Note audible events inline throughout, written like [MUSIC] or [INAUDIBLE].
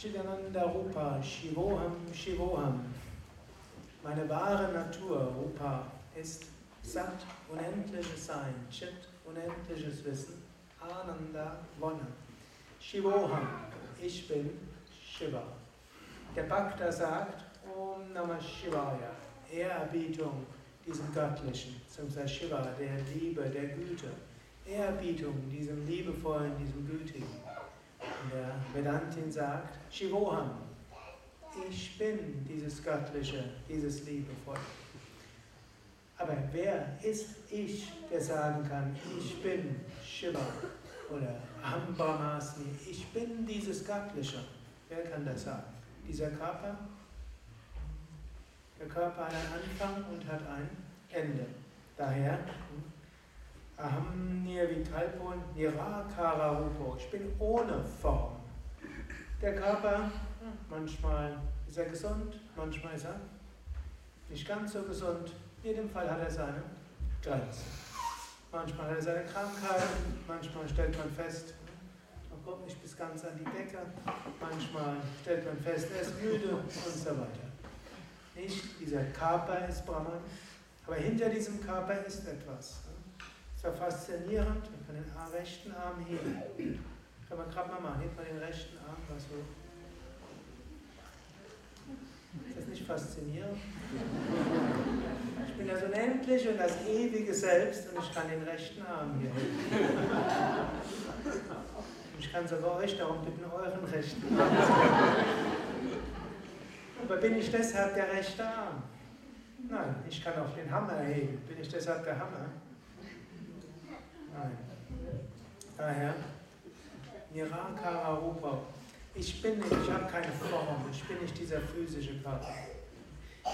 Satchidananda Rupa, Shivoham, Shivoham. Meine wahre Natur, Rupa, ist Sat, unendliches Sein, Chit, unendliches Wissen, Ananda, Wonne. Shivoham, ich bin Shiva. Der Bhakta sagt, Om Namah Shivaya, Ehrerbietung diesem Göttlichen, zum Shiva, der Liebe, der Güte. Ehrerbietung diesem Liebevollen, diesem Gütigen. Der Vedantin sagt, Shivoham, ich bin dieses Göttliche, dieses Liebevolle. Aber wer ist ich, der sagen kann, ich bin Shiva oder Aham Brahmasmi, ich bin dieses Göttliche? Wer kann das sagen? Dieser Körper? Der Körper hat einen Anfang und hat ein Ende. Daher Aham Nirvikalpo Nirakara Rupo. Ich bin ohne Form. Der Körper, manchmal ist er gesund, manchmal ist er nicht ganz so gesund. In jedem Fall hat er seine Grenzen. Manchmal hat er seine Krankheit, manchmal stellt man fest, man kommt nicht bis ganz an die Decke, manchmal stellt man fest, er ist müde und so weiter. Nicht dieser Körper ist Brahman, aber hinter diesem Körper ist etwas. Es war faszinierend. Man kann den rechten Arm heben. Kann man gerade mal machen. Hebt man den rechten Arm. Was so. Ist das nicht faszinierend? Ich bin das Unendliche und das ewige Selbst und ich kann den rechten Arm hier heben. Ich kann sogar euch darum bitten, euren rechten Arm zu heben. Aber bin ich deshalb der rechte Arm? Nein, ich kann auch den Hammer heben. Bin ich deshalb der Hammer? Nein. Daher, Nirakara Rupa. Ich bin nicht, ich habe keine Form, ich bin nicht dieser physische Körper.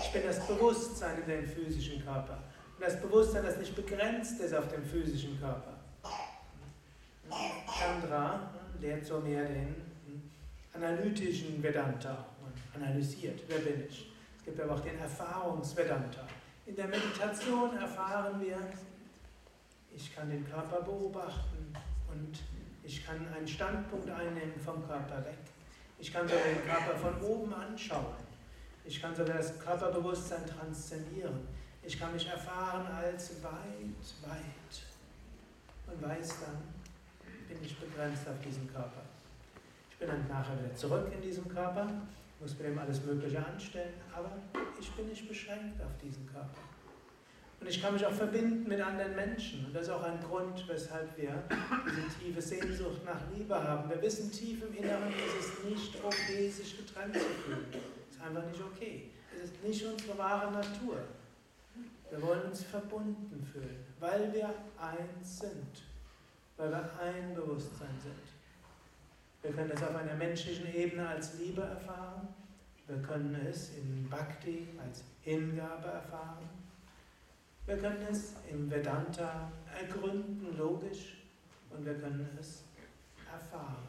Ich bin das Bewusstsein in dem physischen Körper. Und das Bewusstsein, das nicht begrenzt ist auf dem physischen Körper. Chandra lehrt so mehr den analytischen Vedanta und analysiert, wer bin ich. Es gibt aber auch den Erfahrungsvedanta. In der Meditation erfahren wir, ich kann den Körper beobachten und ich kann einen Standpunkt einnehmen vom Körper weg. Ich kann sogar den Körper von oben anschauen. Ich kann sogar das Körperbewusstsein transzendieren. Ich kann mich erfahren als weit, weit. Und weiß dann, bin ich begrenzt auf diesen Körper. Ich bin dann nachher wieder zurück in diesem Körper, muss mir dem alles Mögliche anstellen, aber ich bin nicht beschränkt auf diesen Körper. Und ich kann mich auch verbinden mit anderen Menschen. Und das ist auch ein Grund, weshalb wir diese tiefe Sehnsucht nach Liebe haben. Wir wissen tief im Inneren, es ist nicht okay, sich getrennt zu fühlen. Es ist einfach nicht okay. Es ist nicht unsere wahre Natur. Wir wollen uns verbunden fühlen, weil wir eins sind, weil wir ein Bewusstsein sind. Wir können es auf einer menschlichen Ebene als Liebe erfahren. Wir können es in Bhakti als Hingabe erfahren. Wir können es im Vedanta ergründen, logisch, und wir können es erfahren.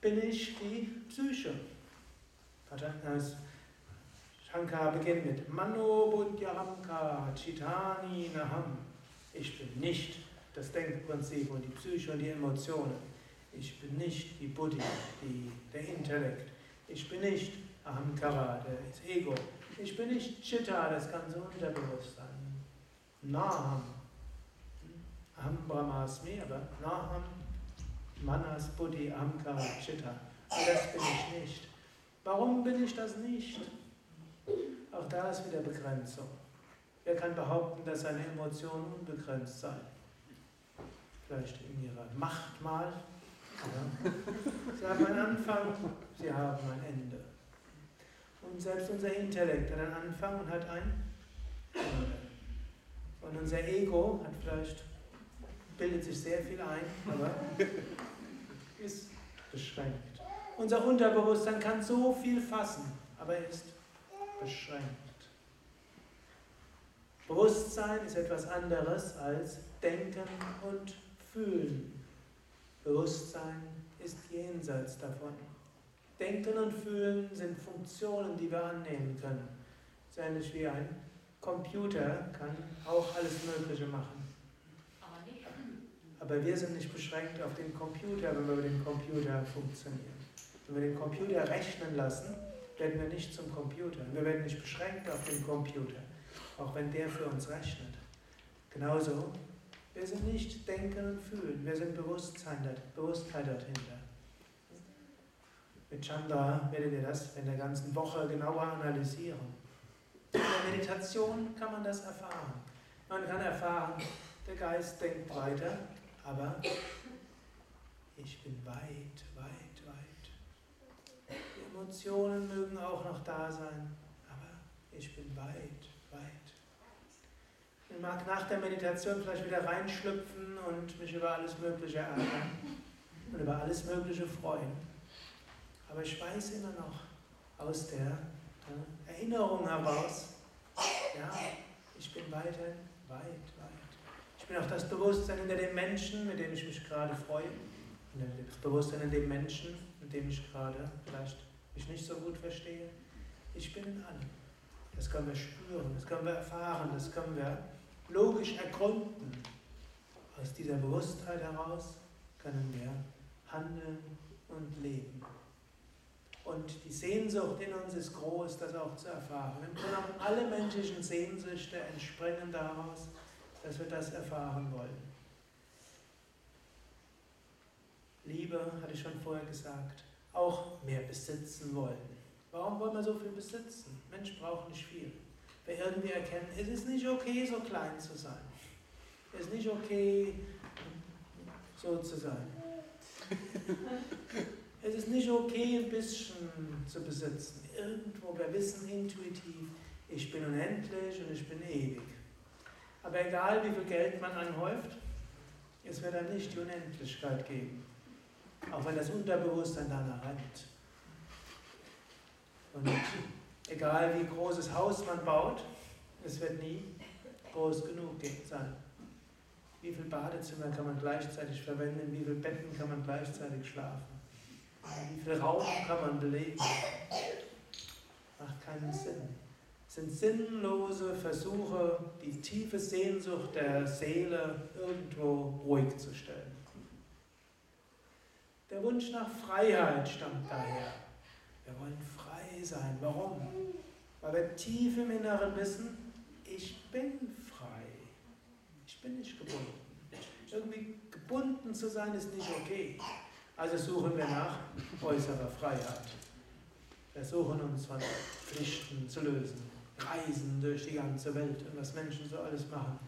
Bin ich die Psyche? Shankara beginnt mit Mano Buddhyahamka Chitani Naham. Ich bin nicht das Denkprinzip und die Psyche und die Emotionen. Ich bin nicht die Buddhi, die, der Intellekt. Ich bin nicht Ahamkara, das Ego. Ich bin nicht Chitta, das ganze Unterbewusstsein. Naham. Aham Brahmasmi, aber Naham, Manas, Buddhi, Ahamkara, Chitta. das bin ich nicht. Warum bin ich das nicht? Auch da ist wieder Begrenzung. Wer kann behaupten, dass seine Emotionen unbegrenzt seien? Vielleicht in ihrer Macht mal. Ja. Sie haben einen Anfang, sie haben ein Ende. Und selbst unser Intellekt hat einen Anfang und hat ein. Und unser Ego hat vielleicht, bildet sich sehr viel ein, aber ist beschränkt. Unser Unterbewusstsein kann so viel fassen, aber ist beschränkt. Bewusstsein ist etwas anderes als Denken und Fühlen. Bewusstsein ist jenseits davon. Denken und Fühlen sind Funktionen, die wir annehmen können. So ähnlich wie ein Computer kann auch alles Mögliche machen. Aber wir sind nicht beschränkt auf den Computer, wenn wir mit dem Computer funktionieren. Wenn wir den Computer rechnen lassen, werden wir nicht zum Computer. Wir werden nicht beschränkt auf den Computer, auch wenn der für uns rechnet. Genauso, wir sind nicht denken und fühlen, wir sind Bewusstsein, Bewusstheit dahinter. Mit Chandra werdet ihr das in der ganzen Woche genauer analysieren. In der Meditation kann man das erfahren. Man kann erfahren, der Geist denkt weiter, aber ich bin weit, weit, weit. Die Emotionen mögen auch noch da sein, aber ich bin weit, weit. Ich mag nach der Meditation vielleicht wieder reinschlüpfen und mich über alles Mögliche ärgern und über alles Mögliche freuen. Aber ich weiß immer noch aus der Erinnerung heraus, ja, ich bin weiterhin weit, weit. Ich bin auch das Bewusstsein hinter dem Menschen, mit dem ich mich gerade freue. Das Bewusstsein in dem Menschen, mit dem ich gerade vielleicht mich nicht so gut verstehe. Ich bin in allem. Das können wir spüren, das können wir erfahren, das können wir logisch ergründen. Aus dieser Bewusstheit heraus können wir handeln und leben. Und die Sehnsucht in uns ist groß, das auch zu erfahren. Im Grunde genommen alle menschlichen Sehnsüchte entspringen daraus, dass wir das erfahren wollen. Liebe, hatte ich schon vorher gesagt, auch mehr besitzen wollen. Warum wollen wir so viel besitzen? Mensch braucht nicht viel. Wir irgendwie erkennen, es ist nicht okay, so klein zu sein. Es ist nicht okay, so zu sein. [LAUGHS] Es ist nicht okay, ein bisschen zu besitzen. Irgendwo, wir wissen intuitiv, ich bin unendlich und ich bin ewig. Aber egal, wie viel Geld man anhäuft, es wird dann nicht die Unendlichkeit geben. Auch wenn das Unterbewusstsein danach rennt. Und egal, wie großes Haus man baut, es wird nie groß genug sein. Wie viele Badezimmer kann man gleichzeitig verwenden? Wie viele Betten kann man gleichzeitig schlafen? Wie viel Raum kann man belegen? Macht keinen Sinn. Es sind sinnlose Versuche, die tiefe Sehnsucht der Seele irgendwo ruhig zu stellen. Der Wunsch nach Freiheit stammt daher. Wir wollen frei sein. Warum? Weil wir tief im Inneren wissen, ich bin frei. Ich bin nicht gebunden. Irgendwie gebunden zu sein ist nicht okay. Also suchen wir nach äußerer Freiheit. Wir suchen uns von Pflichten zu lösen, reisen durch die ganze Welt und was Menschen so alles machen.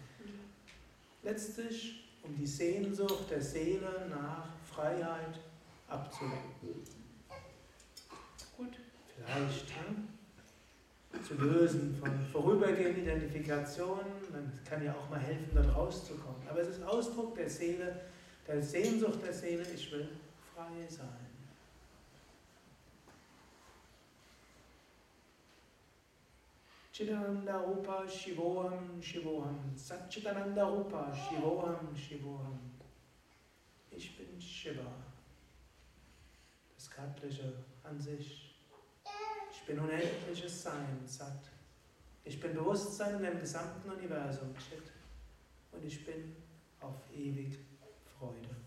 Letztlich um die Sehnsucht der Seele nach Freiheit abzulenken. Gut, vielleicht hm? zu lösen von vorübergehenden Identifikationen, man kann ja auch mal helfen, dort rauszukommen. Aber es ist Ausdruck der Seele, der Sehnsucht der Seele, ich will frei sein. Chidananda Rupa Shivoham Shivoham Satchitananda Rupa Shivoham Shivoham Ich bin Shiva, das Göttliche an sich. Ich bin unendliches Sein, Sat. Ich bin Bewusstsein in dem gesamten Universum, Chit. Und ich bin auf ewig Freude.